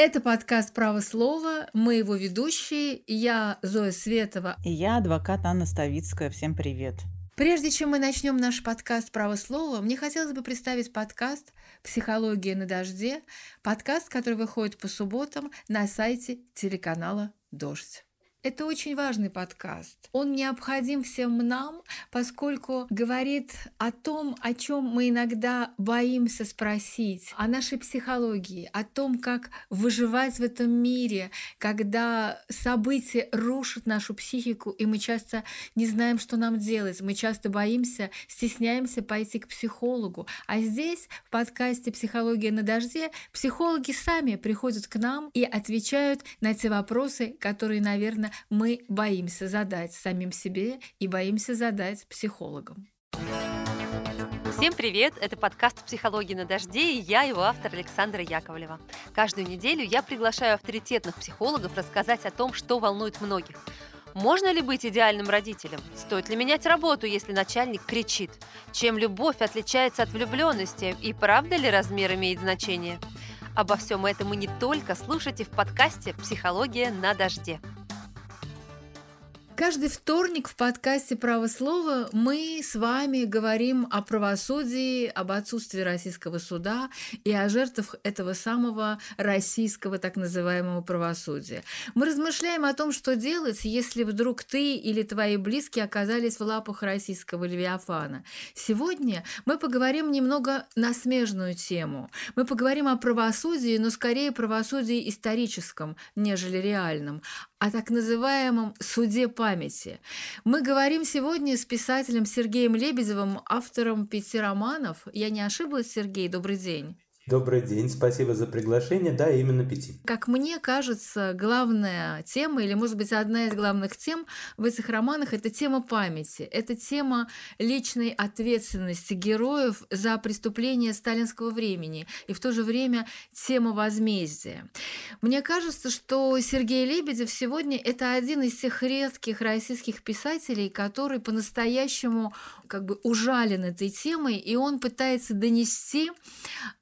Это подкаст «Право слова». Мы его ведущие. Я Зоя Светова. И я адвокат Анна Ставицкая. Всем привет! Прежде чем мы начнем наш подкаст «Право слова», мне хотелось бы представить подкаст «Психология на дожде», подкаст, который выходит по субботам на сайте телеканала «Дождь». Это очень важный подкаст. Он необходим всем нам, поскольку говорит о том, о чем мы иногда боимся спросить, о нашей психологии, о том, как выживать в этом мире, когда события рушат нашу психику, и мы часто не знаем, что нам делать. Мы часто боимся, стесняемся пойти к психологу. А здесь, в подкасте «Психология на дожде», психологи сами приходят к нам и отвечают на те вопросы, которые, наверное, мы боимся задать самим себе и боимся задать психологам. Всем привет! Это подкаст «Психология на дожде» и я, его автор Александра Яковлева. Каждую неделю я приглашаю авторитетных психологов рассказать о том, что волнует многих. Можно ли быть идеальным родителем? Стоит ли менять работу, если начальник кричит? Чем любовь отличается от влюбленности? И правда ли размер имеет значение? Обо всем этом и не только слушайте в подкасте «Психология на дожде». Каждый вторник в подкасте «Право слова» мы с вами говорим о правосудии, об отсутствии российского суда и о жертвах этого самого российского так называемого правосудия. Мы размышляем о том, что делать, если вдруг ты или твои близкие оказались в лапах российского левиафана. Сегодня мы поговорим немного на смежную тему. Мы поговорим о правосудии, но скорее правосудии историческом, нежели реальном, о так называемом суде памяти. Мы говорим сегодня с писателем Сергеем Лебедевым, автором пяти романов. Я не ошиблась, Сергей? Добрый день. Добрый день, спасибо за приглашение. Да, именно пяти. Как мне кажется, главная тема, или, может быть, одна из главных тем в этих романах – это тема памяти. Это тема личной ответственности героев за преступления сталинского времени и в то же время тема возмездия. Мне кажется, что Сергей Лебедев сегодня – это один из тех редких российских писателей, который по-настоящему как бы ужален этой темой, и он пытается донести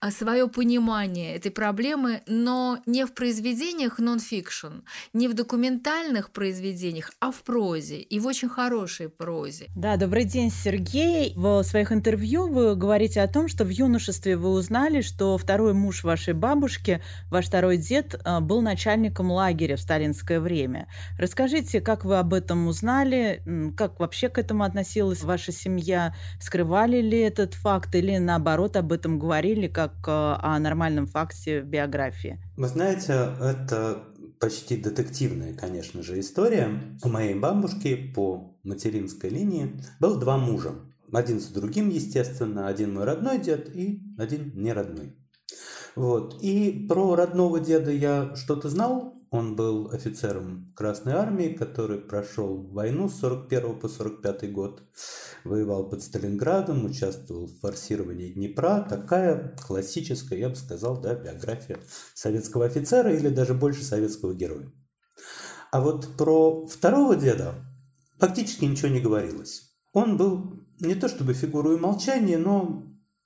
а, свое понимание этой проблемы, но не в произведениях нон-фикшн, не в документальных произведениях, а в прозе, и в очень хорошей прозе. Да, добрый день, Сергей. В своих интервью вы говорите о том, что в юношестве вы узнали, что второй муж вашей бабушки, ваш второй дед, а, был начальником лагеря в сталинское время. Расскажите, как вы об этом узнали, как вообще к этому относилась ваша семья, скрывали ли этот факт или наоборот об этом говорили как э, о нормальном факте в биографии? Вы знаете, это почти детективная, конечно же, история. У моей бабушки по материнской линии был два мужа. Один за другим, естественно. Один мой родной дед и один не родной. Вот. И про родного деда я что-то знал, он был офицером Красной Армии, который прошел войну с 41 по 45 год, воевал под Сталинградом, участвовал в форсировании Днепра. Такая классическая, я бы сказал, да, биография советского офицера или даже больше советского героя. А вот про второго деда фактически ничего не говорилось. Он был не то чтобы фигурой молчания, но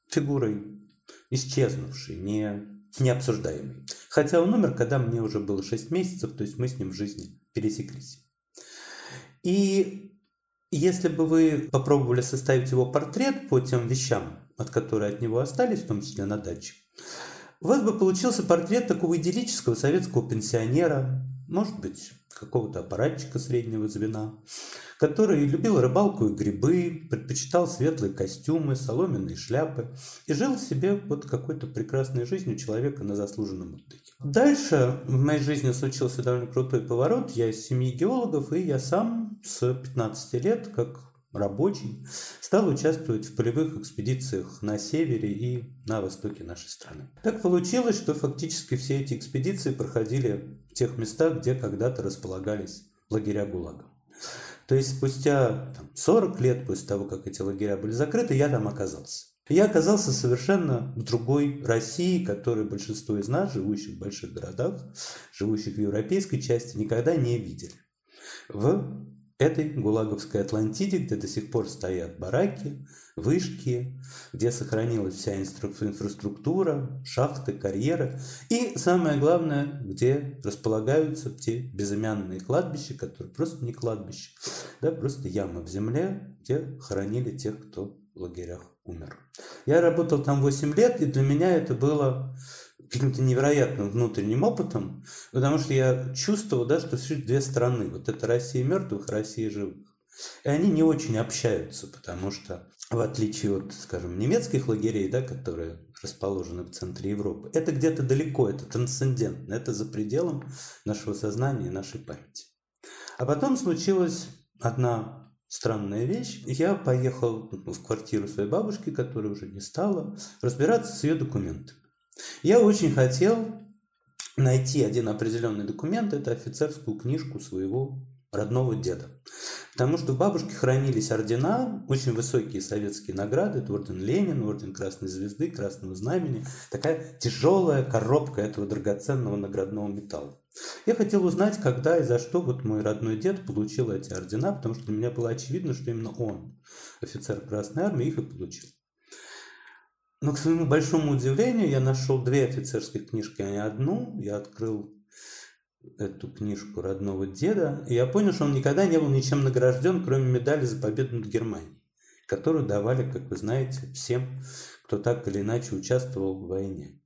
фигурой исчезнувшей, не, необсуждаемой. Хотя он умер, когда мне уже было 6 месяцев, то есть мы с ним в жизни пересеклись. И если бы вы попробовали составить его портрет по тем вещам, от которых от него остались, в том числе на даче, у вас бы получился портрет такого идиллического советского пенсионера, может быть, какого-то аппаратчика среднего звена, который любил рыбалку и грибы, предпочитал светлые костюмы, соломенные шляпы и жил себе вот какой-то прекрасной жизнью человека на заслуженном отдыхе. Дальше в моей жизни случился довольно крутой поворот. Я из семьи геологов, и я сам с 15 лет, как рабочий, стал участвовать в полевых экспедициях на севере и на востоке нашей страны. Так получилось, что фактически все эти экспедиции проходили в тех местах, где когда-то располагались лагеря ГУЛАГа. То есть спустя там, 40 лет после того, как эти лагеря были закрыты, я там оказался. Я оказался совершенно в другой России, которую большинство из нас, живущих в больших городах, живущих в европейской части, никогда не видели. В этой гулаговской Атлантиде, где до сих пор стоят бараки, вышки, где сохранилась вся инфраструктура, шахты, карьеры. И самое главное, где располагаются те безымянные кладбища, которые просто не кладбища, да, просто ямы в земле, где хоронили тех, кто в лагерях умер. Я работал там 8 лет, и для меня это было каким-то невероятным внутренним опытом, потому что я чувствовал, да, что существуют две страны. Вот это Россия мертвых, Россия живых. И они не очень общаются, потому что, в отличие от, скажем, немецких лагерей, да, которые расположены в центре Европы, это где-то далеко, это трансцендентно, это за пределом нашего сознания и нашей памяти. А потом случилась одна странная вещь. Я поехал в квартиру своей бабушки, которая уже не стала, разбираться с ее документами. Я очень хотел найти один определенный документ, это офицерскую книжку своего родного деда. Потому что в бабушке хранились ордена, очень высокие советские награды, это орден Ленина, орден Красной Звезды, Красного Знамени, такая тяжелая коробка этого драгоценного наградного металла. Я хотел узнать, когда и за что вот мой родной дед получил эти ордена, потому что для меня было очевидно, что именно он, офицер Красной Армии, их и получил. Но, к своему большому удивлению, я нашел две офицерские книжки, а не одну. Я открыл эту книжку родного деда, и я понял, что он никогда не был ничем награжден, кроме медали за победу над Германией, которую давали, как вы знаете, всем, кто так или иначе участвовал в войне.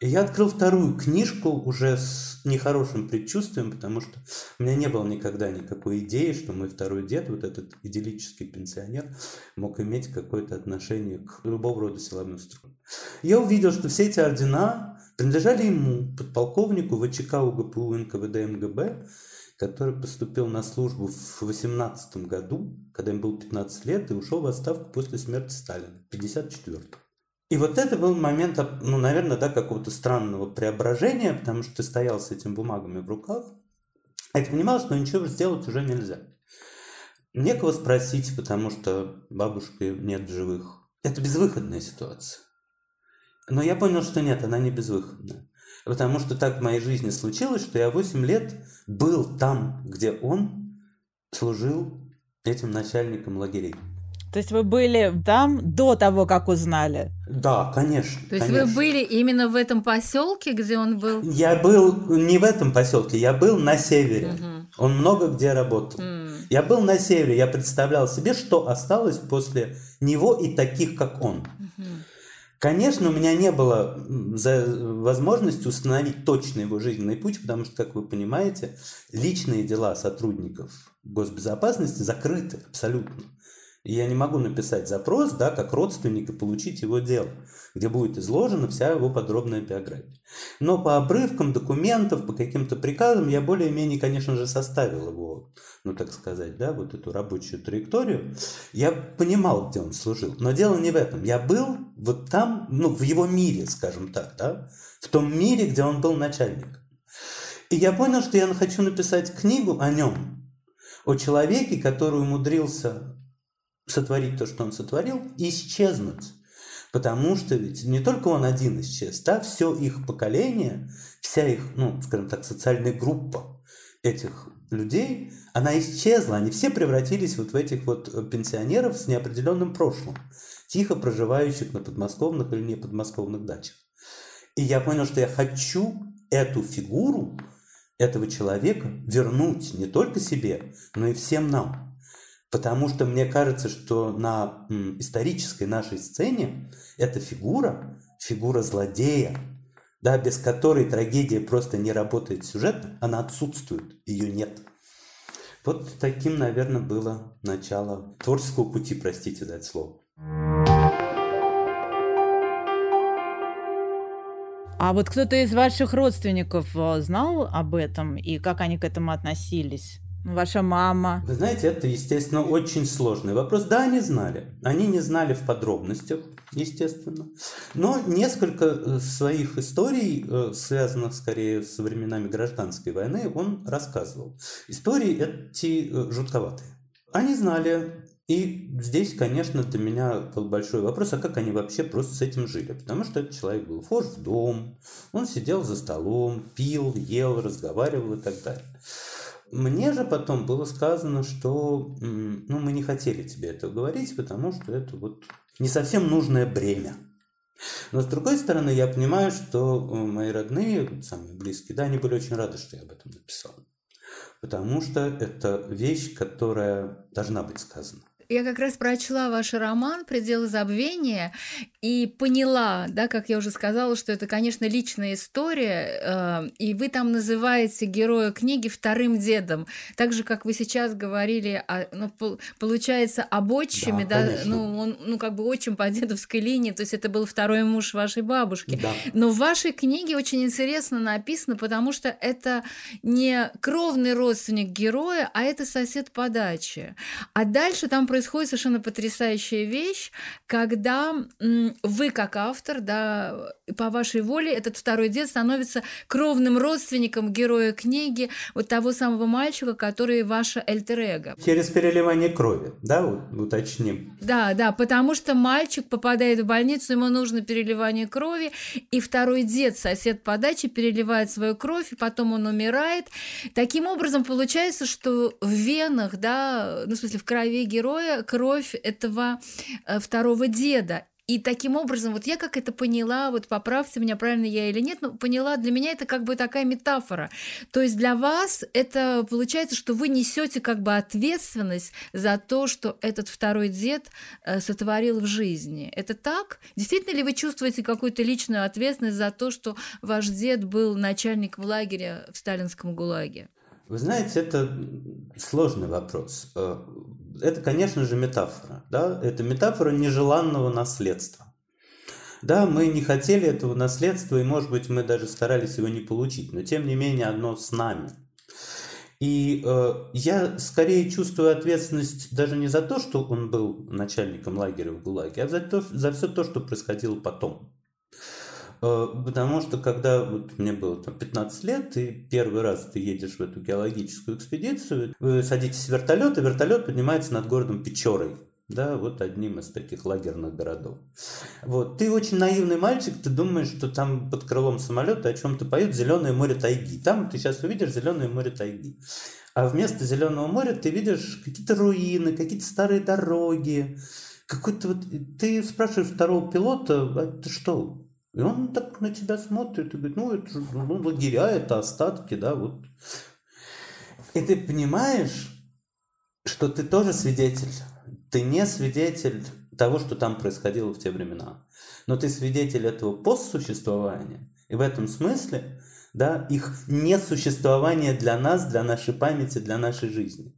Я открыл вторую книжку уже с нехорошим предчувствием, потому что у меня не было никогда никакой идеи, что мой второй дед, вот этот идиллический пенсионер, мог иметь какое-то отношение к любого рода силовым структурам. Я увидел, что все эти ордена принадлежали ему, подполковнику ВЧК УГПУ НКВД МГБ, который поступил на службу в 18 году, когда ему было 15 лет, и ушел в отставку после смерти Сталина, 54 -го. И вот это был момент, ну, наверное, да, какого-то странного преображения, потому что ты стоял с этими бумагами в руках, а ты понимал, что ничего сделать уже нельзя. Некого спросить, потому что бабушки нет живых. Это безвыходная ситуация. Но я понял, что нет, она не безвыходная. Потому что так в моей жизни случилось, что я 8 лет был там, где он служил этим начальником лагерей. То есть вы были там до того, как узнали? Да, конечно. То есть конечно. вы были именно в этом поселке, где он был? Я был не в этом поселке, я был на севере. Угу. Он много где работал. Угу. Я был на севере, я представлял себе, что осталось после него и таких, как он. Угу. Конечно, у меня не было возможности установить точно его жизненный путь, потому что, как вы понимаете, личные дела сотрудников госбезопасности закрыты абсолютно. И я не могу написать запрос, да, как родственник и получить его дело, где будет изложена вся его подробная биография. Но по обрывкам документов, по каким-то приказам я более-менее, конечно же, составил его, ну так сказать, да, вот эту рабочую траекторию. Я понимал, где он служил. Но дело не в этом. Я был вот там, ну, в его мире, скажем так, да, в том мире, где он был начальником. И я понял, что я хочу написать книгу о нем, о человеке, который умудрился сотворить то, что он сотворил, исчезнуть. Потому что ведь не только он один исчез, да, все их поколение, вся их, ну, скажем так, социальная группа этих людей, она исчезла, они все превратились вот в этих вот пенсионеров с неопределенным прошлым, тихо проживающих на подмосковных или не подмосковных дачах. И я понял, что я хочу эту фигуру этого человека вернуть не только себе, но и всем нам. Потому что мне кажется, что на исторической нашей сцене эта фигура, фигура злодея, да, без которой трагедия просто не работает сюжетно, она отсутствует, ее нет. Вот таким, наверное, было начало творческого пути, простите за это слово. А вот кто-то из ваших родственников э, знал об этом и как они к этому относились? Ваша мама. Вы знаете, это, естественно, очень сложный вопрос. Да, они знали. Они не знали в подробностях, естественно. Но несколько э, своих историй, э, связанных скорее с временами гражданской войны, он рассказывал. Истории эти э, жутковатые. Они знали, и здесь, конечно, для меня был большой вопрос, а как они вообще просто с этим жили? Потому что этот человек был вхож в дом, он сидел за столом, пил, ел, разговаривал и так далее. Мне же потом было сказано, что ну, мы не хотели тебе это говорить, потому что это вот не совсем нужное бремя. Но с другой стороны, я понимаю, что э, мои родные, самые близкие, да, они были очень рады, что я об этом написал. Потому что это вещь, которая должна быть сказана я как раз прочла ваш роман «Пределы забвения» и поняла, да, как я уже сказала, что это, конечно, личная история, э, и вы там называете героя книги вторым дедом, так же, как вы сейчас говорили, о, ну, получается, об отчиме, да, да ну, он, ну, как бы отчим по дедовской линии, то есть это был второй муж вашей бабушки. Да. Но в вашей книге очень интересно написано, потому что это не кровный родственник героя, а это сосед по даче. А дальше там происходит происходит совершенно потрясающая вещь, когда вы, как автор, да, по вашей воле, этот второй дед становится кровным родственником героя книги, вот того самого мальчика, который ваша эльтер Через переливание крови, да, уточним. Да, да, потому что мальчик попадает в больницу, ему нужно переливание крови, и второй дед, сосед по даче, переливает свою кровь, и потом он умирает. Таким образом, получается, что в венах, да, ну, в смысле, в крови героя кровь этого э, второго деда. И таким образом, вот я как это поняла, вот поправьте меня, правильно я или нет, но поняла, для меня это как бы такая метафора. То есть для вас это получается, что вы несете как бы ответственность за то, что этот второй дед э, сотворил в жизни. Это так? Действительно ли вы чувствуете какую-то личную ответственность за то, что ваш дед был начальником лагеря в сталинском ГУЛАГе? Вы знаете, это сложный вопрос. Это, конечно же, метафора. Да? Это метафора нежеланного наследства. Да, мы не хотели этого наследства, и, может быть, мы даже старались его не получить, но, тем не менее, оно с нами. И э, я скорее чувствую ответственность даже не за то, что он был начальником лагеря в ГУЛАГе, а за, то, за все то, что происходило потом. Э, потому что когда вот мне было там 15 лет, и первый раз ты едешь в эту геологическую экспедицию, вы садитесь в вертолет, и вертолет поднимается над городом Печорой да, вот одним из таких лагерных городов. Вот. Ты очень наивный мальчик, ты думаешь, что там под крылом самолета о чем-то поют «Зеленое море тайги». Там ты сейчас увидишь «Зеленое море тайги». А вместо «Зеленого моря» ты видишь какие-то руины, какие-то старые дороги. Какой-то вот... Ты спрашиваешь второго пилота, а ты что, и он так на тебя смотрит и говорит, ну, это же ну, лагеря, это остатки, да, вот. И ты понимаешь, что ты тоже свидетель. Ты не свидетель того, что там происходило в те времена. Но ты свидетель этого постсуществования. И в этом смысле, да, их несуществование для нас, для нашей памяти, для нашей жизни.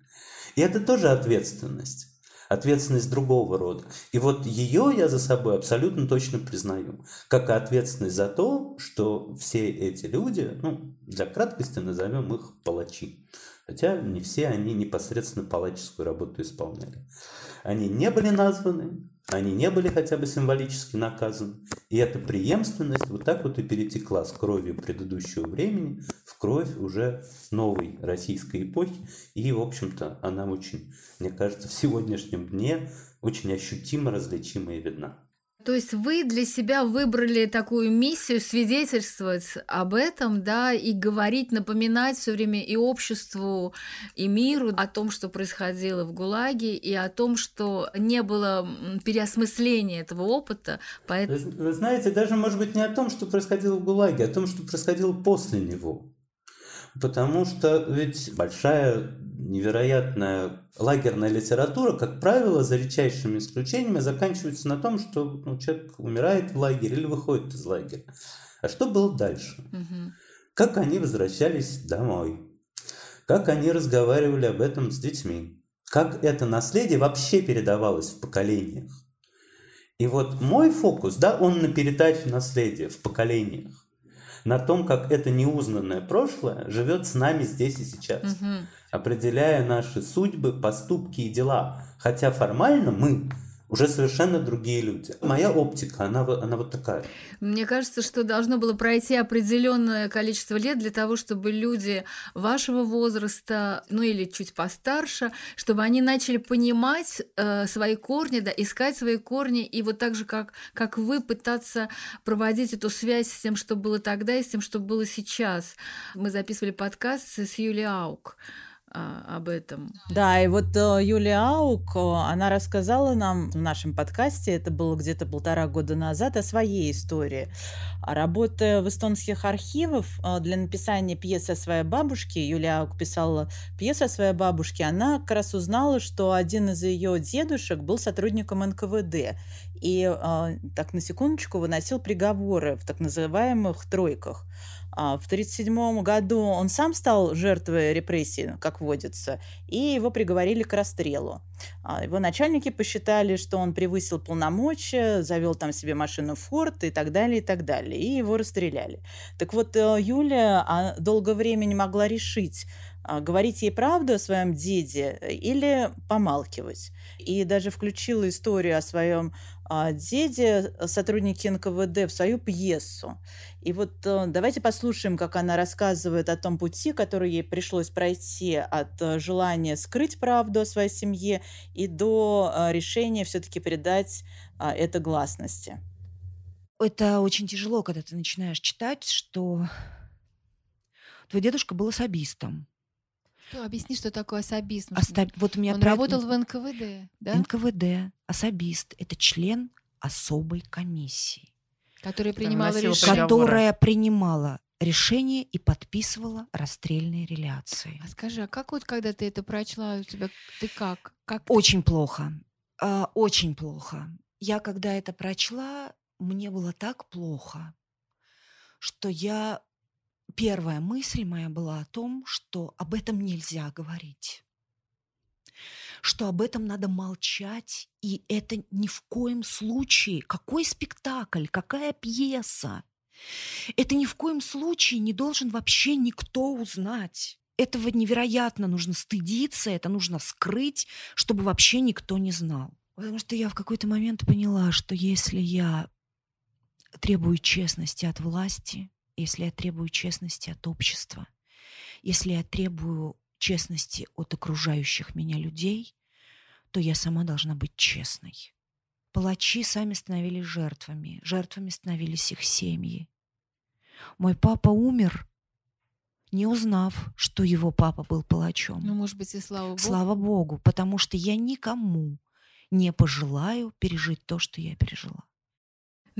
И это тоже ответственность ответственность другого рода. И вот ее я за собой абсолютно точно признаю, как и ответственность за то, что все эти люди, ну, для краткости назовем их палачи. Хотя не все они непосредственно палаческую работу исполняли. Они не были названы, они не были хотя бы символически наказаны. И эта преемственность вот так вот и перетекла с кровью предыдущего времени в кровь уже новой российской эпохи. И, в общем-то, она очень, мне кажется, в сегодняшнем дне очень ощутимо различима и видна. То есть вы для себя выбрали такую миссию свидетельствовать об этом, да, и говорить, напоминать все время и обществу, и миру о том, что происходило в ГУЛАГе, и о том, что не было переосмысления этого опыта. Поэтому... Вы, вы знаете, даже, может быть, не о том, что происходило в ГУЛАГе, а о том, что происходило после него. Потому что ведь большая невероятная лагерная литература, как правило, за редчайшими исключениями, заканчивается на том, что ну, человек умирает в лагере или выходит из лагеря. А что было дальше? Угу. Как они возвращались домой? Как они разговаривали об этом с детьми? Как это наследие вообще передавалось в поколениях? И вот мой фокус, да, он на передаче наследия в поколениях на том, как это неузнанное прошлое живет с нами здесь и сейчас, угу. определяя наши судьбы, поступки и дела. Хотя формально мы уже совершенно другие люди. Моя оптика, она, она вот такая. Мне кажется, что должно было пройти определенное количество лет для того, чтобы люди вашего возраста, ну или чуть постарше, чтобы они начали понимать э, свои корни, да, искать свои корни, и вот так же, как, как вы, пытаться проводить эту связь с тем, что было тогда, и с тем, что было сейчас. Мы записывали подкаст с Юлией Аук а, об этом. Да, и вот э, Юлия Аук, э, она рассказала нам в нашем подкасте, это было где-то полтора года назад, о своей истории. А Работая в эстонских архивах э, для написания пьесы о своей бабушке, Юлия Аук писала пьесу о своей бабушке, она как раз узнала, что один из ее дедушек был сотрудником НКВД и, так на секундочку, выносил приговоры в так называемых тройках. А, в 1937 году он сам стал жертвой репрессий, как водится, и его приговорили к расстрелу. А, его начальники посчитали, что он превысил полномочия, завел там себе машину Форд и так далее, и так далее, и его расстреляли. Так вот, э, Юля а, долгое время не могла решить, говорить ей правду о своем деде или помалкивать. И даже включила историю о своем деде сотрудники НКВД в свою пьесу. И вот э, давайте послушаем, как она рассказывает о том пути, который ей пришлось пройти от э, желания скрыть правду о своей семье и до э, решения все-таки передать это гласности. Это очень тяжело, когда ты начинаешь читать, что твой дедушка был особистом. Что, объясни, что такое особист. Оста... Вот у меня Он работал в НКВД, да? НКВД, особист – это член особой комиссии. Которая принимала решение. Которая принимала решение и подписывала расстрельные реляции. А скажи, а как вот когда ты это прочла, у тебя ты как? как очень плохо. А, очень плохо. Я когда это прочла, мне было так плохо, что я первая мысль моя была о том, что об этом нельзя говорить что об этом надо молчать, и это ни в коем случае, какой спектакль, какая пьеса, это ни в коем случае не должен вообще никто узнать. Этого невероятно нужно стыдиться, это нужно скрыть, чтобы вообще никто не знал. Потому что я в какой-то момент поняла, что если я требую честности от власти, если я требую честности от общества, если я требую честности от окружающих меня людей, то я сама должна быть честной. Палачи сами становились жертвами, жертвами становились их семьи. Мой папа умер, не узнав, что его папа был палачом. Ну, может быть, и слава Богу. Слава Богу, потому что я никому не пожелаю пережить то, что я пережила.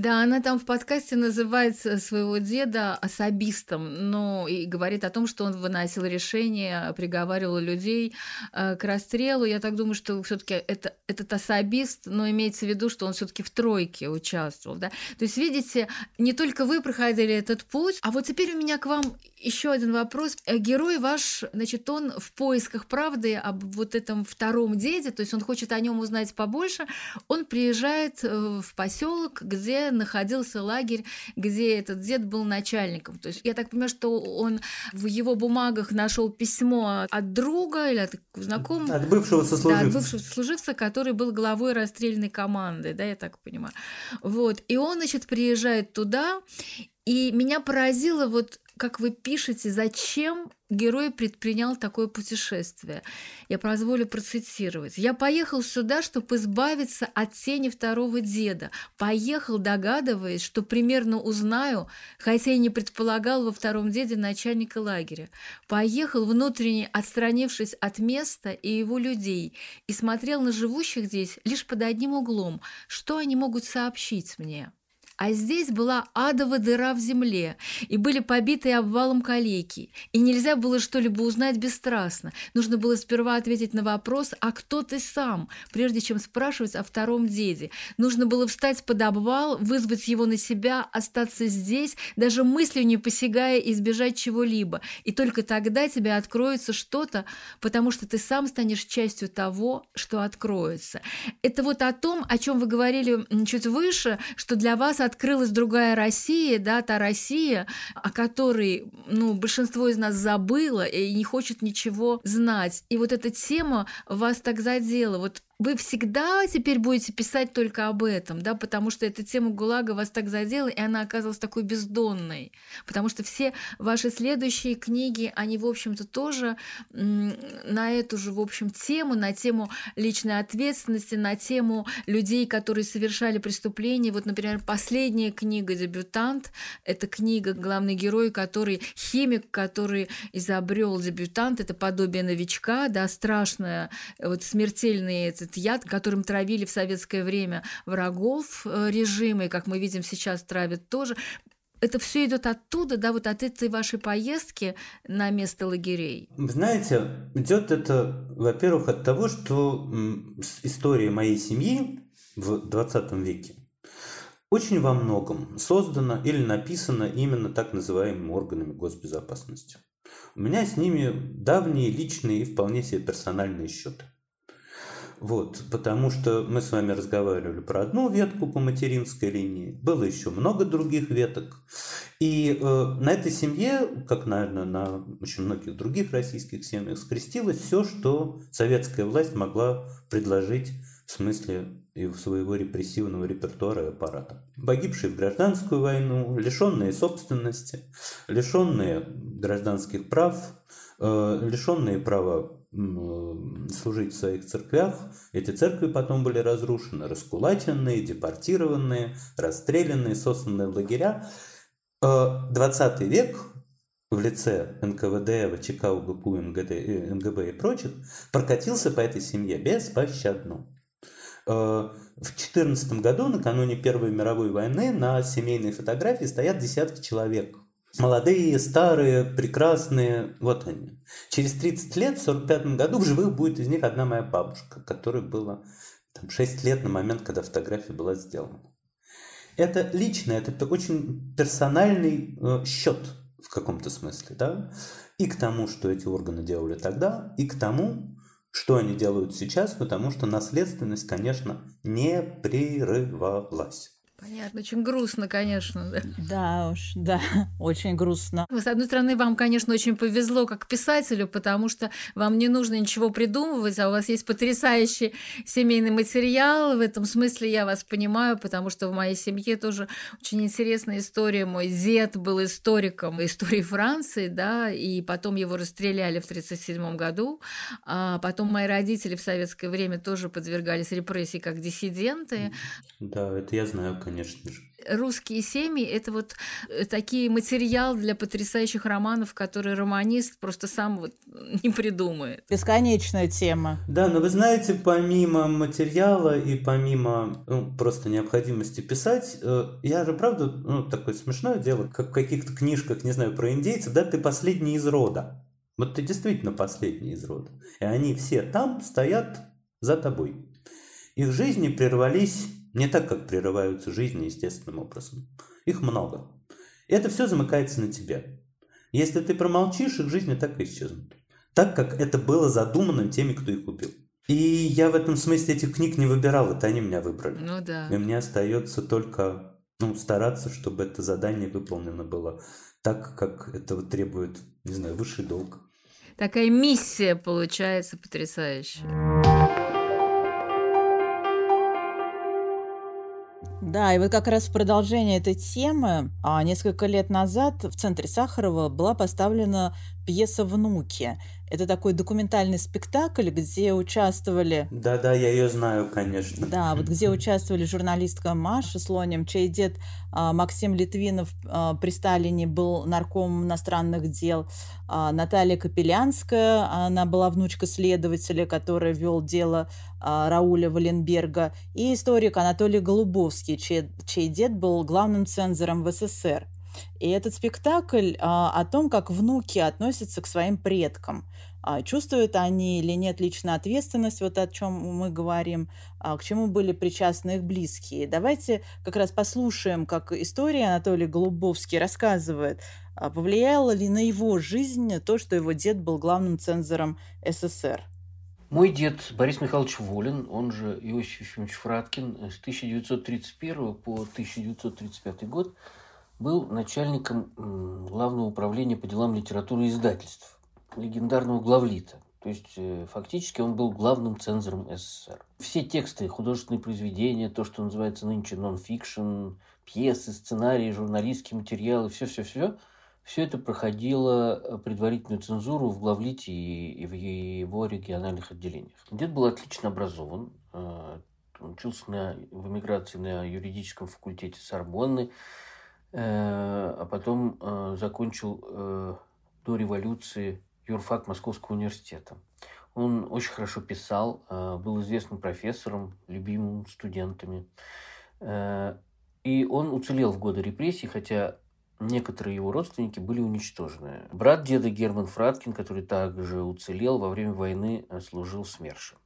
Да, она там в подкасте называет своего деда особистом, ну, и говорит о том, что он выносил решения, приговаривал людей э, к расстрелу. Я так думаю, что все таки это, этот особист, но имеется в виду, что он все таки в тройке участвовал, да. То есть, видите, не только вы проходили этот путь, а вот теперь у меня к вам еще один вопрос. Э, герой ваш, значит, он в поисках правды об вот этом втором деде, то есть он хочет о нем узнать побольше, он приезжает э, в поселок, где находился лагерь, где этот дед был начальником. То есть я так понимаю, что он в его бумагах нашел письмо от друга или от знакомого. От бывшего сослуживца. Да, от бывшего сослуживца, который был главой расстрельной команды, да, я так понимаю. Вот. И он, значит, приезжает туда, и меня поразило вот как вы пишете, зачем герой предпринял такое путешествие. Я позволю процитировать. «Я поехал сюда, чтобы избавиться от тени второго деда. Поехал, догадываясь, что примерно узнаю, хотя и не предполагал во втором деде начальника лагеря. Поехал, внутренне отстранившись от места и его людей, и смотрел на живущих здесь лишь под одним углом, что они могут сообщить мне». А здесь была адова дыра в земле, и были побитые обвалом калеки, и нельзя было что-либо узнать бесстрастно. Нужно было сперва ответить на вопрос «А кто ты сам?», прежде чем спрашивать о втором деде. Нужно было встать под обвал, вызвать его на себя, остаться здесь, даже мыслью не посягая избежать чего-либо. И только тогда тебе откроется что-то, потому что ты сам станешь частью того, что откроется. Это вот о том, о чем вы говорили чуть выше, что для вас открылась другая Россия, да, та Россия, о которой, ну, большинство из нас забыло и не хочет ничего знать. И вот эта тема вас так задела. Вот вы всегда теперь будете писать только об этом, да, потому что эта тема ГУЛАГа вас так задела, и она оказалась такой бездонной, потому что все ваши следующие книги, они, в общем-то, тоже на эту же, в общем, тему, на тему личной ответственности, на тему людей, которые совершали преступления. Вот, например, последняя книга «Дебютант» — это книга, главный герой, который химик, который изобрел дебютант, это подобие новичка, да, страшное, вот смертельный этот этот яд, которым травили в советское время врагов э, режима, и, как мы видим, сейчас травят тоже. Это все идет оттуда, да, вот от этой вашей поездки на место лагерей. Знаете, идет это, во-первых, от того, что история моей семьи в 20 веке очень во многом создана или написана именно так называемыми органами госбезопасности. У меня с ними давние личные и вполне себе персональные счеты. Вот, потому что мы с вами разговаривали про одну ветку по материнской линии, было еще много других веток. И э, на этой семье, как, наверное, на очень многих других российских семьях, скрестилось все, что советская власть могла предложить в смысле и своего репрессивного репертуара и аппарата. Погибшие в гражданскую войну, лишенные собственности, лишенные гражданских прав, э, лишенные права служить в своих церквях. Эти церкви потом были разрушены, раскулаченные, депортированные, расстрелянные, сосланные в лагеря. 20 э, век в лице НКВД, ВЧК, УГПУ, МГД, э, МГБ и прочих прокатился по этой семье беспощадно. Э, в 2014 году, накануне Первой мировой войны, на семейной фотографии стоят десятки человек – Молодые, старые, прекрасные, вот они. Через 30 лет, в 45 году, в живых будет из них одна моя бабушка, которой было там, 6 лет на момент, когда фотография была сделана. Это личное, это очень персональный э, счет в каком-то смысле, да, и к тому, что эти органы делали тогда, и к тому, что они делают сейчас, потому что наследственность, конечно, не прерывалась. Понятно, очень грустно, конечно. Да. да уж, да, очень грустно. С одной стороны, вам, конечно, очень повезло как писателю, потому что вам не нужно ничего придумывать, а у вас есть потрясающий семейный материал. В этом смысле я вас понимаю, потому что в моей семье тоже очень интересная история. Мой дед был историком истории Франции, да, и потом его расстреляли в 1937 году. А потом мои родители в советское время тоже подвергались репрессии как диссиденты. Да, это я знаю, конечно конечно же. Русские семьи – это вот э, такие материал для потрясающих романов, которые романист просто сам вот не придумает. Бесконечная тема. Да, но вы знаете, помимо материала и помимо ну, просто необходимости писать, э, я же, правда, ну, такое смешное дело, как в каких-то книжках, не знаю, про индейцев, да, ты последний из рода. Вот ты действительно последний из рода. И они все там стоят за тобой. Их жизни прервались не так, как прерываются жизни естественным образом. Их много. И это все замыкается на тебе. Если ты промолчишь, их жизни так и исчезнут. Так, как это было задумано теми, кто их убил. И я в этом смысле этих книг не выбирал, это они меня выбрали. Ну да. И мне остается только ну, стараться, чтобы это задание выполнено было так, как этого требует, не знаю, высший долг. Такая миссия получается потрясающая. Да, и вот как раз в продолжение этой темы, а, несколько лет назад в центре Сахарова была поставлена пьеса «Внуки». Это такой документальный спектакль, где участвовали... Да-да, я ее знаю, конечно. Да, вот где участвовали журналистка Маша Слоним, чей дед а, Максим Литвинов а, при Сталине был наркомом иностранных дел, а, Наталья Капелянская, она была внучка следователя, который вел дело Рауля Валенберга, и историк Анатолий Голубовский, чей, чей дед был главным цензором в СССР. И этот спектакль а, о том, как внуки относятся к своим предкам. А, чувствуют они или нет личную ответственность, вот о чем мы говорим, а, к чему были причастны их близкие. Давайте как раз послушаем, как история Анатолий Голубовский рассказывает, а, повлияло ли на его жизнь то, что его дед был главным цензором СССР. Мой дед Борис Михайлович Волин, он же Иосиф Ефимович Фраткин, с 1931 по 1935 год был начальником главного управления по делам литературы и издательств, легендарного главлита. То есть, э, фактически он был главным цензором СССР. Все тексты, художественные произведения, то, что называется нынче нон-фикшн, пьесы, сценарии, журналистские материалы, все-все-все, все это проходило э, предварительную цензуру в главлите и в его региональных отделениях. Дед был отлично образован, э, учился на, в эмиграции на юридическом факультете Сорбонны, а потом закончил до революции юрфак Московского университета. Он очень хорошо писал, э, был известным профессором, любимым студентами. Э, и он уцелел в годы репрессий, хотя некоторые его родственники были уничтожены. Брат деда Герман Фраткин, который также уцелел, во время войны э, служил в СМЕРШе.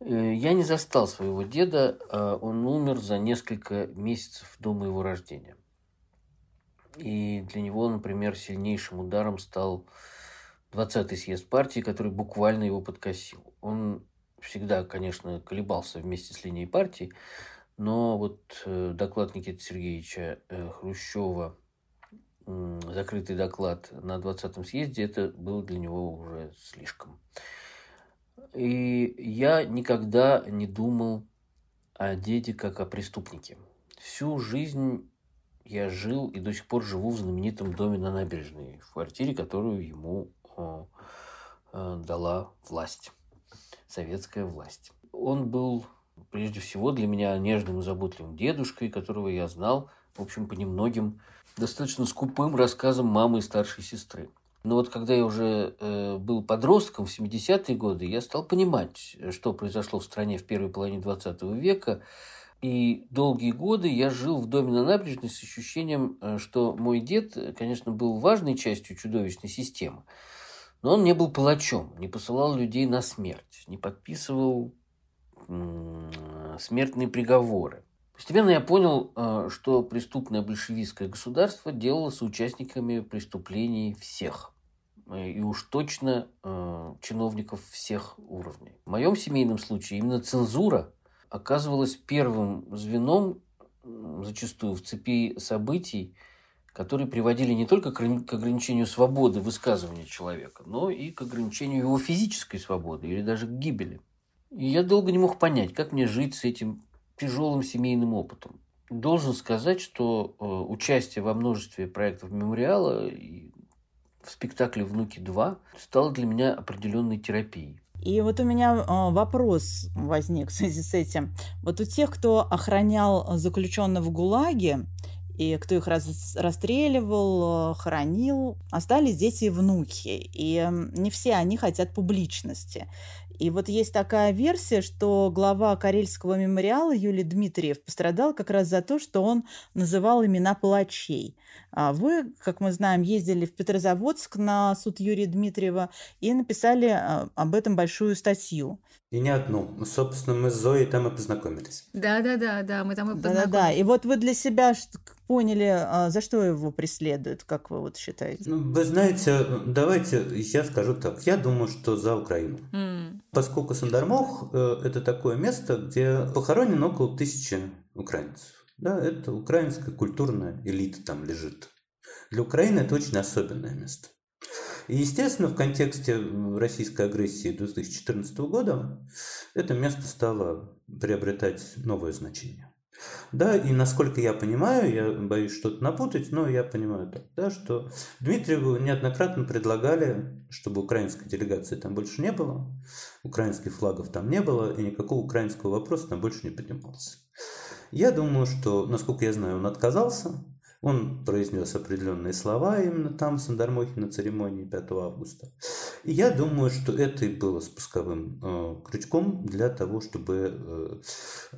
Я не застал своего деда, он умер за несколько месяцев до моего рождения. И для него, например, сильнейшим ударом стал 20-й съезд партии, который буквально его подкосил. Он всегда, конечно, колебался вместе с линией партии, но вот э, доклад Никиты Сергеевича э, Хрущева, э, закрытый доклад на 20-м съезде, это было для него уже слишком. И я никогда не думал о деде как о преступнике. Всю жизнь я жил и до сих пор живу в знаменитом доме на набережной, в квартире, которую ему Э, дала власть, советская власть. Он был прежде всего для меня нежным и заботливым дедушкой, которого я знал, в общем, по немногим достаточно скупым рассказам мамы и старшей сестры. Но вот когда я уже э, был подростком в 70-е годы, я стал понимать, что произошло в стране в первой половине 20 века. И долгие годы я жил в доме на набережной с ощущением, э, что мой дед, конечно, был важной частью чудовищной системы. Но он не был палачом, не посылал людей на смерть, не подписывал смертные приговоры. Постепенно я понял, э, что преступное большевистское государство делало соучастниками преступлений всех. Э, и уж точно э, чиновников всех уровней. В моем семейном случае именно цензура оказывалась первым звеном, зачастую в цепи событий, которые приводили не только к ограничению свободы высказывания человека, но и к ограничению его физической свободы или даже к гибели. И я долго не мог понять, как мне жить с этим тяжелым семейным опытом. Должен сказать, что э, участие во множестве проектов мемориала и в спектакле «Внуки 2» стало для меня определенной терапией. И вот у меня э, вопрос возник в связи с этим. Вот у тех, кто охранял заключенных в ГУЛАГе, и кто их раз, расстреливал, э, хоронил. Остались дети и внуки, и не все они хотят публичности. И вот есть такая версия, что глава Карельского мемориала Юлий Дмитриев пострадал как раз за то, что он называл имена палачей. А вы, как мы знаем, ездили в Петрозаводск на суд Юрия Дмитриева и написали а, об этом большую статью. И не одну. Собственно, мы с Зоей там и познакомились. Да-да-да, да, мы там и познакомились. Да-да-да. И вот вы для себя поняли, а, за что его преследуют, как вы вот считаете? Ну, вы знаете, давайте я скажу так. Я думаю, что за Украину. Mm. Поскольку Сандармох э, – это такое место, где похоронен около тысячи украинцев. Да, это украинская культурная элита там лежит. Для Украины это очень особенное место. И, естественно, в контексте российской агрессии 2014 года это место стало приобретать новое значение. Да, и насколько я понимаю, я боюсь что-то напутать, но я понимаю так, да, что Дмитриеву неоднократно предлагали, чтобы украинской делегации там больше не было, украинских флагов там не было, и никакого украинского вопроса там больше не поднимался. Я думаю, что, насколько я знаю, он отказался, он произнес определенные слова именно там, в Сандармохе, на церемонии 5 августа. И я думаю, что это и было спусковым э, крючком для того, чтобы э,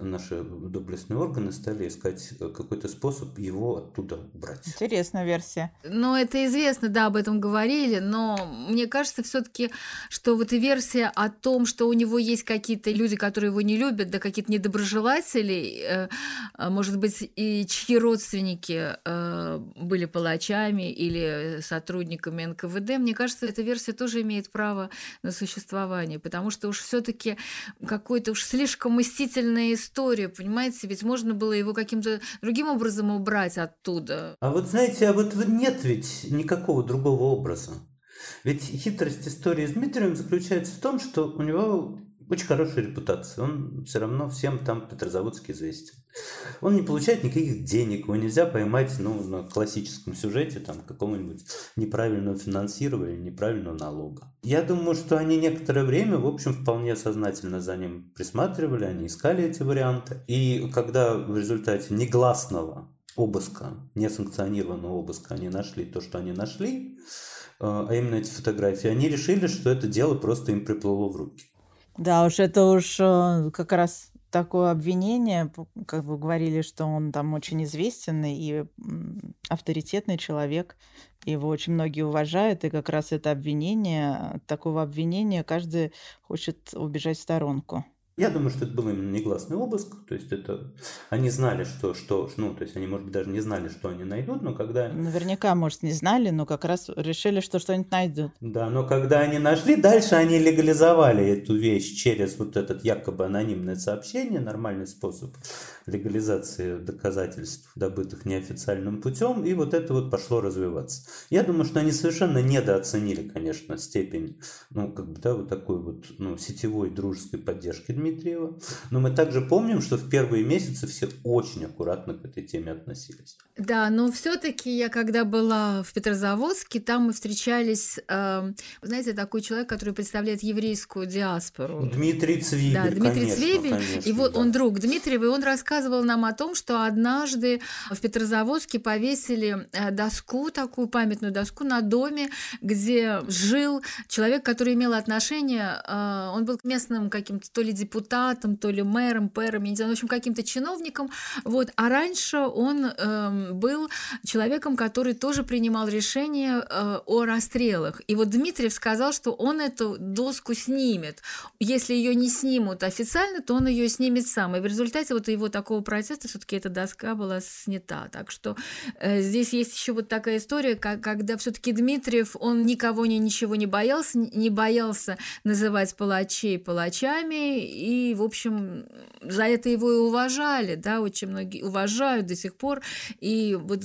наши доблестные органы стали искать какой-то способ его оттуда убрать. Интересная версия. Ну, это известно, да, об этом говорили, но мне кажется все-таки, что вот и версия о том, что у него есть какие-то люди, которые его не любят, да какие-то недоброжелатели, э, э может быть, и чьи родственники э, Э, были палачами или сотрудниками НКВД, мне кажется, эта версия тоже имеет право на существование, потому что уж все-таки какой-то уж слишком мстительная история, понимаете, ведь можно было его каким-то другим образом убрать оттуда. А вот знаете, а вот нет ведь никакого другого образа. Ведь хитрость истории с Дмитрием заключается в том, что у него очень хорошая репутация. Он все равно всем там Петрозаводск известен. Он не получает никаких денег, его нельзя поймать ну, на классическом сюжете там, какого-нибудь неправильного финансирования, неправильного налога. Я думаю, что они некоторое время, в общем, вполне сознательно за ним присматривали, они искали эти варианты. И когда в результате негласного обыска, несанкционированного обыска они нашли то, что они нашли, э, а именно эти фотографии, они решили, что это дело просто им приплыло в руки. Да уж, это уж э, как раз такое обвинение, как вы говорили, что он там очень известный и авторитетный человек, его очень многие уважают, и как раз это обвинение, такого обвинения каждый хочет убежать в сторонку. Я думаю, что это был именно негласный обыск, то есть это они знали, что, что, ну, то есть они, может быть, даже не знали, что они найдут, но когда... Наверняка, может, не знали, но как раз решили, что что-нибудь найдут. Да, но когда они нашли, дальше они легализовали эту вещь через вот этот якобы анонимное сообщение, нормальный способ легализации доказательств, добытых неофициальным путем, и вот это вот пошло развиваться. Я думаю, что они совершенно недооценили, конечно, степень, ну, как бы, да, вот такой вот, ну, сетевой дружеской поддержки Дмитриева. Но мы также помним, что в первые месяцы все очень аккуратно к этой теме относились. Да, но все-таки я когда была в Петрозаводске, там мы встречались, э, знаете, такой человек, который представляет еврейскую диаспору. Дмитрий Цвибель, Да, Дмитрий конечно, Цвибель. Конечно, и вот да. он друг Дмитриева, и он рассказывал нам о том, что однажды в Петрозаводске повесили э, доску, такую памятную доску на доме, где жил человек, который имел отношение, э, он был местным каким-то то ли депутатом, то ли мэром, пэром, я не знаю, в общем, каким-то чиновником. Вот. А раньше он э, был человеком, который тоже принимал решение э, о расстрелах. И вот Дмитриев сказал, что он эту доску снимет. Если ее не снимут официально, то он ее снимет сам. И в результате вот его такого протеста все-таки эта доска была снята. Так что э, здесь есть еще вот такая история, как, когда все-таки Дмитриев, он никого ни ничего не боялся, не боялся называть палачей палачами, и, в общем, за это его и уважали, да, очень многие уважают до сих пор, и вот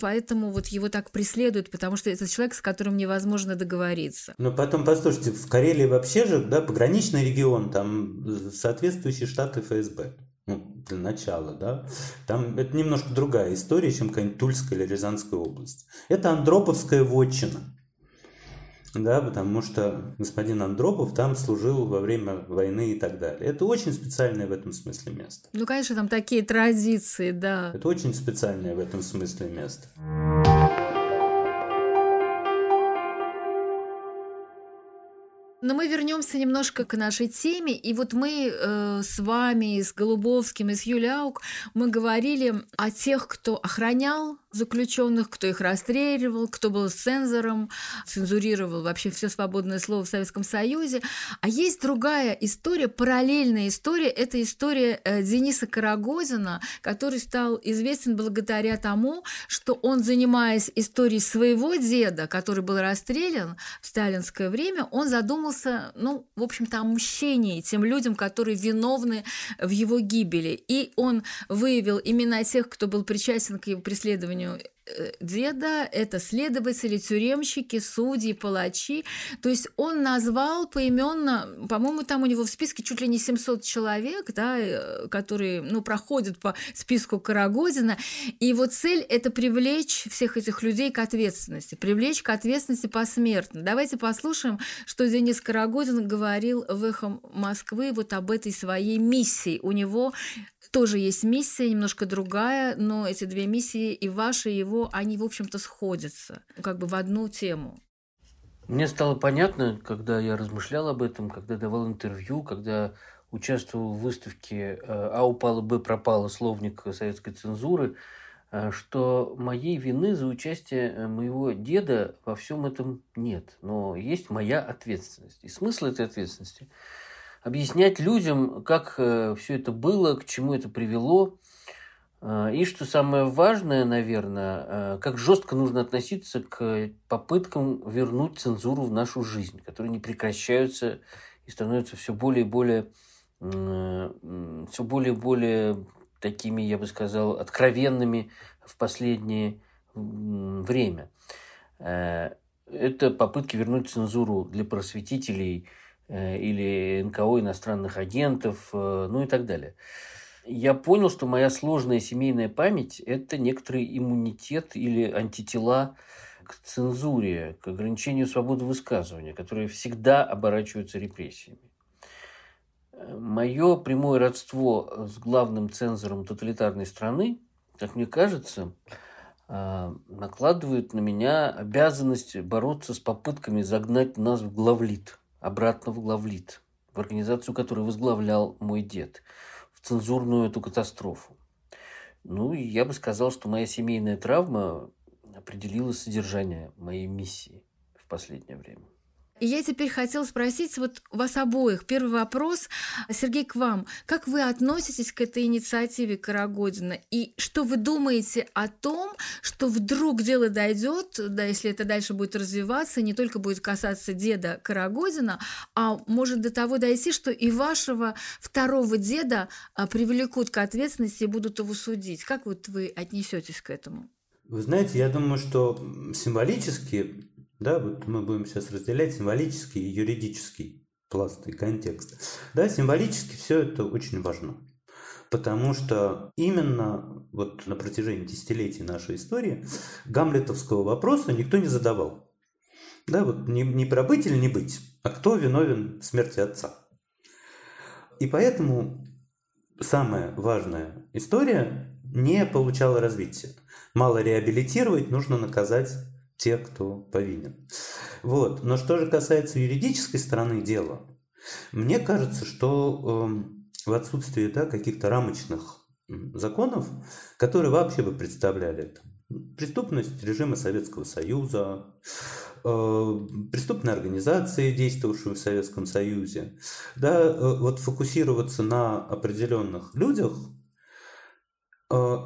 поэтому вот его так преследуют, потому что это человек, с которым невозможно договориться. Но потом, послушайте, в Карелии вообще же, да, пограничный регион, там э, соответствующие штаты ФСБ ну, для начала, да, там это немножко другая история, чем какая-нибудь Тульская или Рязанская область. Это Андроповская вотчина. Да, потому что господин Андропов там служил во время войны и так далее. Это очень специальное в этом смысле место. Ну, конечно, там такие традиции, да. Это очень специальное в этом смысле место. Но мы вернемся немножко к нашей теме. И вот мы э, с вами, с Голубовским и с Юляук, мы говорили о тех, кто охранял заключенных, кто их расстреливал, кто был цензором, цензурировал вообще все свободное слово в Советском Союзе. А есть другая история, параллельная история. Это история э, Дениса Карагозина, который стал известен благодаря тому, что он, занимаясь историей своего деда, который был расстрелян в сталинское время, он задумался, ну, в общем-то, о мщении тем людям, которые виновны в его гибели. И он выявил имена тех, кто был причастен к его преследованию Э, деда, это следователи, тюремщики, судьи, палачи. То есть он назвал поименно, по-моему, там у него в списке чуть ли не 700 человек, да, э, которые ну, проходят по списку Карагозина. И его цель – это привлечь всех этих людей к ответственности, привлечь к ответственности посмертно. Давайте послушаем, что Денис Карагозин говорил в «Эхо Москвы» вот об этой своей миссии. У него тоже есть миссия, немножко другая, но эти две миссии, и ваша, и его, они, в общем-то, сходятся как бы в одну тему. Мне стало понятно, когда я размышлял об этом, когда давал интервью, когда участвовал в выставке э, «А упало, Б пропало» словник советской цензуры, э, что моей вины за участие э, моего деда во всем этом нет. Но есть моя ответственность. И смысл этой ответственности – объяснять людям, как э, все это было, к чему это привело. Э, и что самое важное, наверное, э, как жестко нужно относиться к попыткам вернуть цензуру в нашу жизнь, которые не прекращаются и становятся все более и более, все более и более такими, я бы сказал, откровенными в последнее время. Это попытки вернуть цензуру для просветителей или НКО иностранных агентов, э, ну и так далее. Я понял, что моя сложная семейная память – это некоторый иммунитет или антитела к цензуре, к ограничению свободы высказывания, которые всегда оборачиваются репрессиями. Мое прямое родство с главным цензором тоталитарной страны, как мне кажется, а, накладывает на меня обязанность бороться с попытками загнать нас в главлит, обратно в главлит, в организацию, которую возглавлял мой дед, в цензурную эту катастрофу. Ну, и я бы сказал, что моя семейная травма определила содержание моей миссии в последнее время. И я теперь хотела спросить вот вас обоих. Первый вопрос, Сергей, к вам. Как вы относитесь к этой инициативе Карагодина? И что вы думаете о том, что вдруг дело дойдет, да, если это дальше будет развиваться, не только будет касаться деда Карагодина, а может до того дойти, что и вашего второго деда а, привлекут к ответственности и будут его судить. Как вот вы отнесетесь к этому? Вы знаете, я думаю, что символически да, мы будем сейчас разделять символический и юридический пласт и контекст. Да, символически все это очень важно. Потому что именно вот на протяжении десятилетий нашей истории гамлетовского вопроса никто не задавал. Да, вот не, не про быть или не быть, а кто виновен в смерти отца. И поэтому самая важная история не получала развития. Мало реабилитировать, нужно наказать те, кто повинен. Вот. Но что же касается юридической стороны дела, мне кажется, что э, в отсутствии да, каких-то рамочных законов, которые вообще бы представляли это, преступность режима Советского Союза, э, преступные организации, действовавшие в Советском Союзе, да, э, вот фокусироваться на определенных людях, э,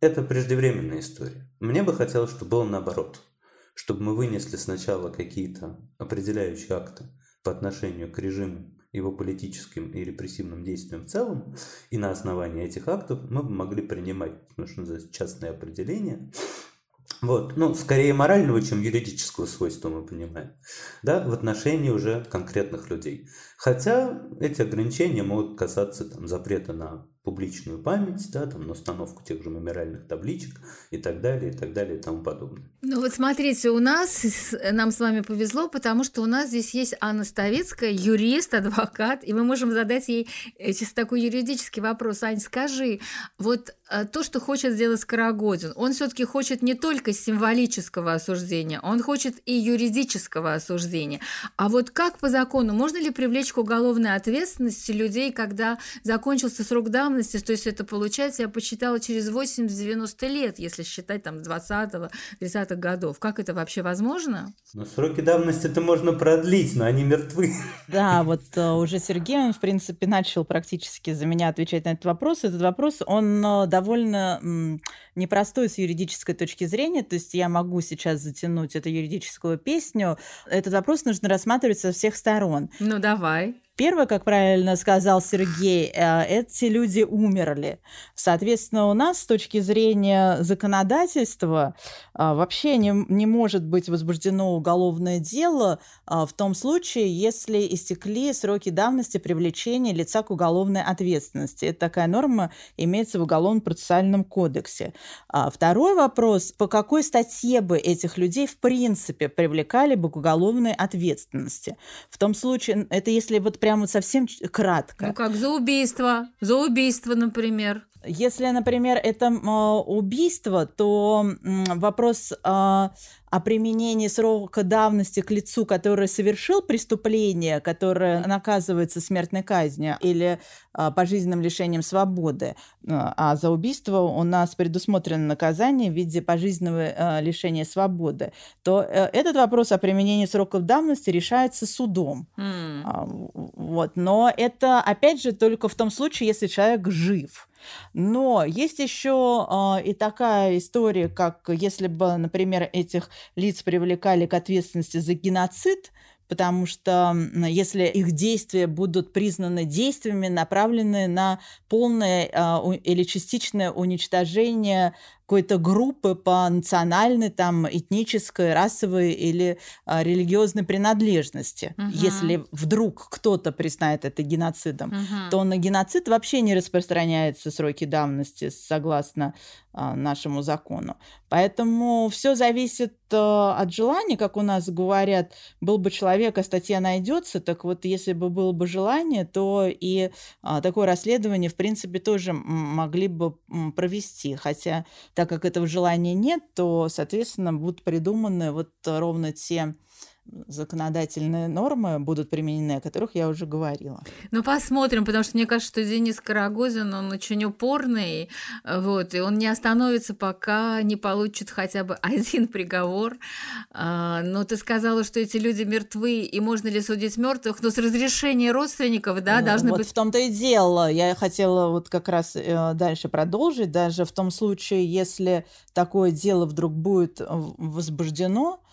это преждевременная история. Мне бы хотелось, чтобы было наоборот – чтобы мы вынесли сначала какие-то определяющие акты по отношению к режиму, его политическим и репрессивным действиям в целом, и на основании этих актов мы бы могли принимать, ну, что называется, частные определения, вот, ну, скорее морального, чем юридического свойства мы понимаем, да, в отношении уже конкретных людей. Хотя эти ограничения могут касаться там, запрета на публичную память, да, там, на установку тех же мемориальных табличек и так далее, и так далее, и тому подобное. Ну вот смотрите, у нас, нам с вами повезло, потому что у нас здесь есть Анна Ставицкая, юрист, адвокат, и мы можем задать ей э, чисто такой юридический вопрос. Ань, скажи, вот то, что хочет сделать Скорогодин, он все таки хочет не только символического осуждения, он хочет и юридического осуждения. А вот как по закону, можно ли привлечь к уголовной ответственности людей, когда закончился срок давности, то есть это получается, я посчитала, через 80-90 лет, если считать там 20-30-х годов. Как это вообще возможно? Ну, сроки давности это можно продлить, но они мертвы. Да, вот э, уже Сергей, он, в принципе, начал практически за меня отвечать на этот вопрос. Этот вопрос, он довольно непростой с юридической точки зрения, то есть я могу сейчас затянуть эту юридическую песню. Этот вопрос нужно рассматривать со всех сторон. Ну, давай. Первое, как правильно сказал Сергей, э, эти люди умерли. Соответственно, у нас с точки зрения законодательства а, вообще не, не может быть возбуждено уголовное дело а, в том случае, если истекли сроки давности привлечения лица к уголовной ответственности. Это такая норма имеется в Уголовном процессуальном кодексе. А второй вопрос, по какой статье бы этих людей в принципе привлекали бы к уголовной ответственности? В том случае, это если вот прямо совсем кратко. Ну как за убийство, за убийство, например. Если, например, это убийство, то вопрос а, о применении срока давности к лицу, который совершил преступление, которое наказывается смертной казнью или а, пожизненным лишением свободы, а за убийство у нас предусмотрено наказание в виде пожизненного а, лишения свободы, то э, этот вопрос о применении сроков давности решается судом. Mm. Вот. Но это, опять же, только в том случае, если человек жив. Но есть еще э, и такая история, как если бы, например, этих лиц привлекали к ответственности за геноцид, потому что если их действия будут признаны действиями, направленные на полное а, или частичное уничтожение какой-то группы по национальной, там, этнической, расовой или а, религиозной принадлежности. Угу. Если вдруг кто-то признает это геноцидом, угу. то на геноцид вообще не распространяются сроки давности, согласно а, нашему закону. Поэтому все зависит а, от желания, как у нас говорят, был бы человек, а статья найдется, так вот если бы было бы желание, то и а, такое расследование, в принципе, тоже могли бы провести. Хотя так как этого желания нет, то, соответственно, будут придуманы вот ровно те законодательные нормы будут применены, о которых я уже говорила. Ну, посмотрим, потому что мне кажется, что Денис Карагозин, он очень упорный, вот, и он не остановится, пока не получит хотя бы один приговор. А, но ты сказала, что эти люди мертвы, и можно ли судить мертвых, но с разрешения родственников, да, ну, должны вот быть... в том-то и дело. Я хотела вот как раз э, дальше продолжить, даже в том случае, если такое дело вдруг будет возбуждено,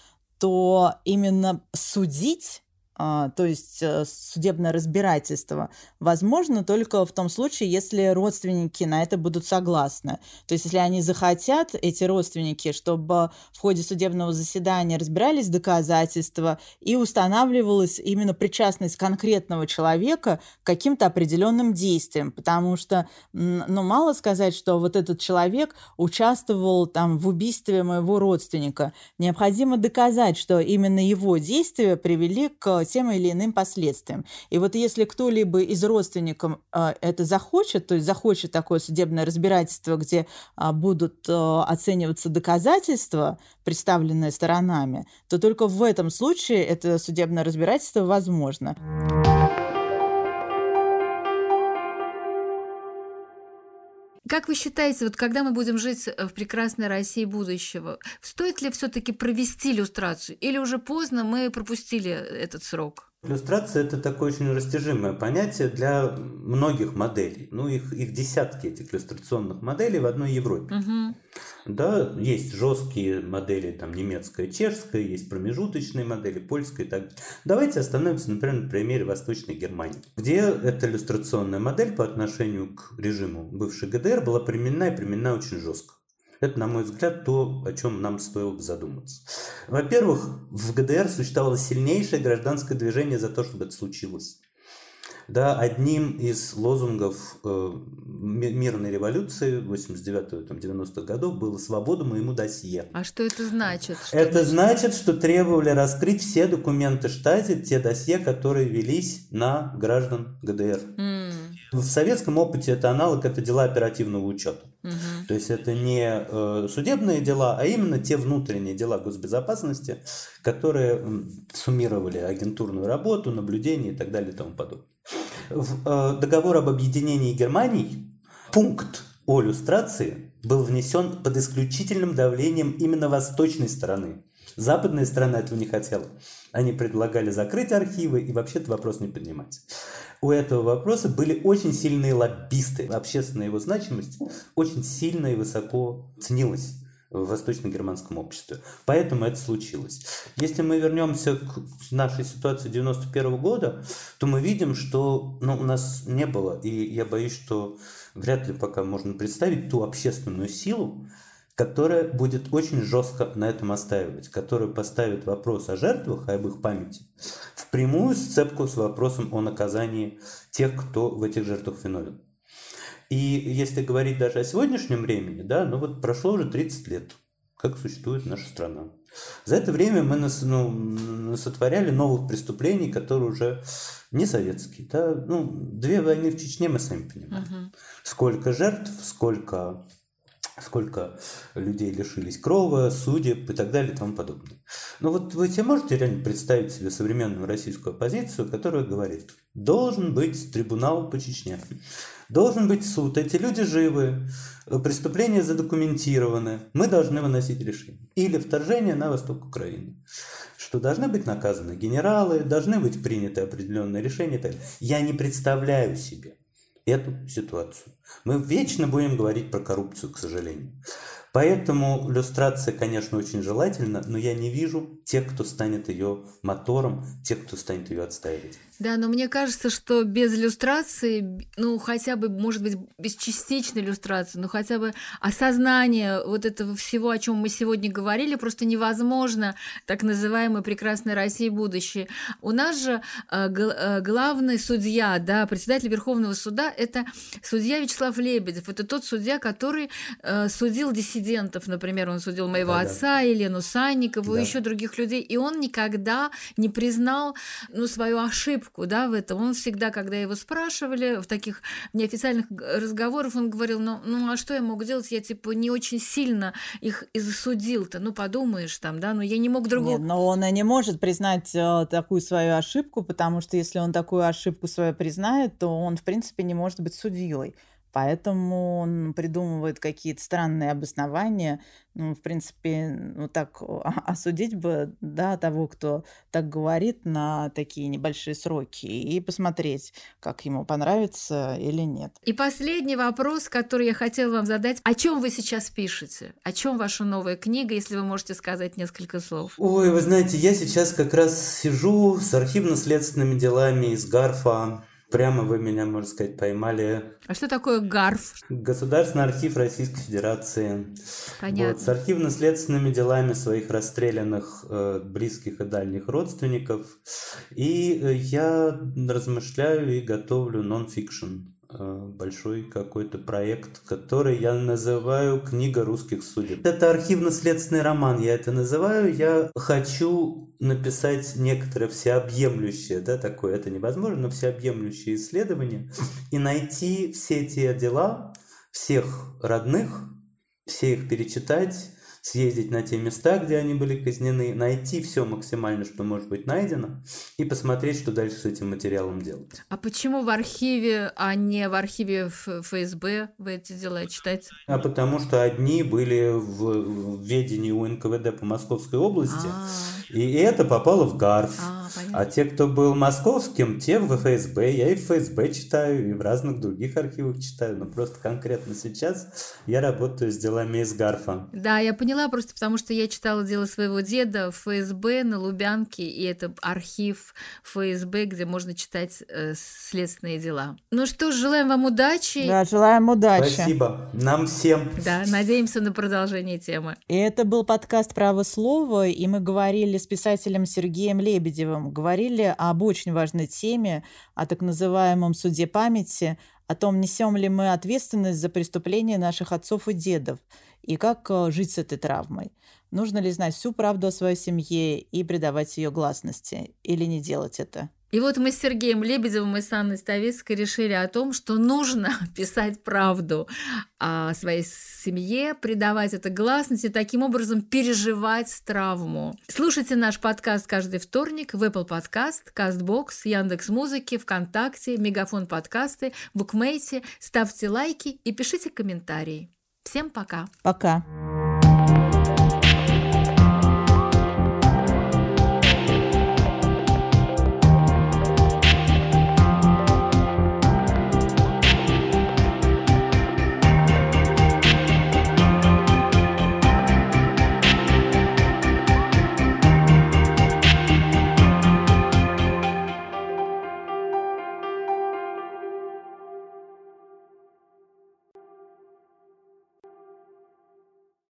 то именно судить то есть э, судебное разбирательство, возможно только в том случае, если родственники на это будут согласны. То есть если они захотят, эти родственники, чтобы в ходе судебного заседания разбирались доказательства и устанавливалась именно причастность конкретного человека к каким-то определенным действиям, потому что, ну, мало сказать, что вот этот человек участвовал там в убийстве моего родственника. Необходимо доказать, что именно его действия привели к тем или иным последствиям. И вот если кто-либо из родственников э, это захочет, то есть захочет такое судебное разбирательство, где э, будут э, оцениваться доказательства, представленные сторонами, то только в этом случае это судебное разбирательство возможно. Как вы считаете, вот когда мы будем жить в прекрасной России будущего, стоит ли все-таки провести иллюстрацию или уже поздно мы пропустили этот срок? Иллюстрация – это такое очень растяжимое понятие для многих моделей. Ну, их, их десятки, этих иллюстрационных моделей в одной Европе. Угу. Да, есть жесткие модели, там, немецкая, чешская, есть промежуточные модели, польская и так далее. Давайте остановимся, например, на примере Восточной Германии, где эта иллюстрационная модель по отношению к режиму бывшей ГДР была применена и применена очень жестко. Это, на мой взгляд, то, о чем нам стоило бы задуматься. Во-первых, в ГДР существовало сильнейшее гражданское движение за то, чтобы это случилось. Да, одним из лозунгов э, мирной революции 89-90-х годов было «Свобода моему досье». А что это значит? Что это значит, что требовали раскрыть все документы штази, те досье, которые велись на граждан ГДР. Mm. В советском опыте это аналог, это дела оперативного учета. Угу. То есть это не э, судебные дела, а именно те внутренние дела госбезопасности, которые суммировали агентурную работу, наблюдение и так далее и тому подобное. В э, договор об объединении Германии пункт о иллюстрации был внесен под исключительным давлением именно восточной стороны. Западная сторона этого не хотела. Они предлагали закрыть архивы и вообще этот вопрос не поднимать у этого вопроса были очень сильные лоббисты. Общественная его значимость очень сильно и высоко ценилась в восточно-германском обществе. Поэтому это случилось. Если мы вернемся к нашей ситуации 91 года, то мы видим, что ну, у нас не было, и я боюсь, что вряд ли пока можно представить ту общественную силу, которая будет очень жестко на этом остаивать, которая поставит вопрос о жертвах, об их памяти, в прямую сцепку с вопросом о наказании тех, кто в этих жертвах виновен. И если говорить даже о сегодняшнем времени, да, ну вот прошло уже 30 лет, как существует наша страна. За это время мы нас, ну, сотворяли новых преступлений, которые уже не советские. Да? Ну, две войны в Чечне мы сами понимаем. Uh-huh. Сколько жертв, сколько сколько людей лишились крова, судеб и так далее и тому подобное. Но вот вы себе можете реально представить себе современную российскую оппозицию, которая говорит, должен быть трибунал по Чечне, должен быть суд, эти люди живы, преступления задокументированы, мы должны выносить решение. Или вторжение на восток Украины что должны быть наказаны генералы, должны быть приняты определенные решения. Я не представляю себе, эту ситуацию. Мы вечно будем говорить про коррупцию, к сожалению. Поэтому иллюстрация, конечно, очень желательна, но я не вижу тех, кто станет ее мотором, тех, кто станет ее отстаивать. Да, но мне кажется, что без иллюстрации, ну, хотя бы, может быть, без частичной иллюстрации, но хотя бы осознание вот этого всего, о чем мы сегодня говорили, просто невозможно так называемой прекрасной России будущее. У нас же э, э, главный судья, да, председатель Верховного суда – это судья Вячеслав Лебедев. Это тот судья, который э, судил диссидентов, например, он судил моего да, отца, да. Елену Санникову, да. еще других людей, и он никогда не признал ну, свою ошибку да, в этом. Он всегда, когда его спрашивали в таких неофициальных разговорах, он говорил, ну, ну а что я мог делать? Я типа не очень сильно их и засудил-то, ну подумаешь там, да, но я не мог другого. Нет, но он и не может признать э, такую свою ошибку, потому что если он такую ошибку свою признает, то он, в принципе, не может быть судьей. Поэтому он придумывает какие-то странные обоснования. Ну, в принципе, ну так осудить бы, да, того, кто так говорит на такие небольшие сроки и посмотреть, как ему понравится или нет. И последний вопрос, который я хотела вам задать. О чем вы сейчас пишете? О чем ваша новая книга, если вы можете сказать несколько слов? Ой, вы знаете, я сейчас как раз сижу с архивно-следственными делами из Гарфа Прямо вы меня, можно сказать, поймали. А что такое ГАРФ? Государственный архив Российской Федерации. Понятно. Вот, с архивно-следственными делами своих расстрелянных э, близких и дальних родственников. И э, я размышляю и готовлю нон-фикшн. Э, большой какой-то проект, который я называю «Книга русских судеб». Это архивно-следственный роман, я это называю. Я хочу написать некоторое всеобъемлющее, да, такое, это невозможно, но всеобъемлющее исследование и найти все те дела всех родных, все их перечитать, съездить на те места, где они были казнены, найти все максимально, что может быть найдено, и посмотреть, что дальше с этим материалом делать. А почему в архиве, а не в архиве ФСБ вы эти дела читаете? А потому что одни были в, ведении у НКВД по Московской области, А-а-а. и это попало в ГАРФ. Понятно. А те, кто был московским, те в ФСБ. Я и в ФСБ читаю, и в разных других архивах читаю. Но просто конкретно сейчас я работаю с делами из Гарфа. Да, я поняла просто потому, что я читала дело своего деда в ФСБ на Лубянке, и это архив ФСБ, где можно читать э, следственные дела. Ну что ж, желаем вам удачи. Да, желаем удачи. Спасибо. Нам всем. Да, надеемся на продолжение темы. И это был подкаст «Право слова», и мы говорили с писателем Сергеем Лебедевым говорили об очень важной теме, о так называемом суде памяти, о том, несем ли мы ответственность за преступления наших отцов и дедов, и как э, жить с этой травмой. Нужно ли знать всю правду о своей семье и придавать ее гласности, или не делать это? И вот мы с Сергеем Лебедевым и с Анной Ставицкой решили о том, что нужно писать правду о своей семье, придавать это гласности, таким образом переживать травму. Слушайте наш подкаст каждый вторник в Apple Podcast, CastBox, Яндекс.Музыке, ВКонтакте, Мегафон подкасты, Букмейте. Ставьте лайки и пишите комментарии. Всем пока. Пока.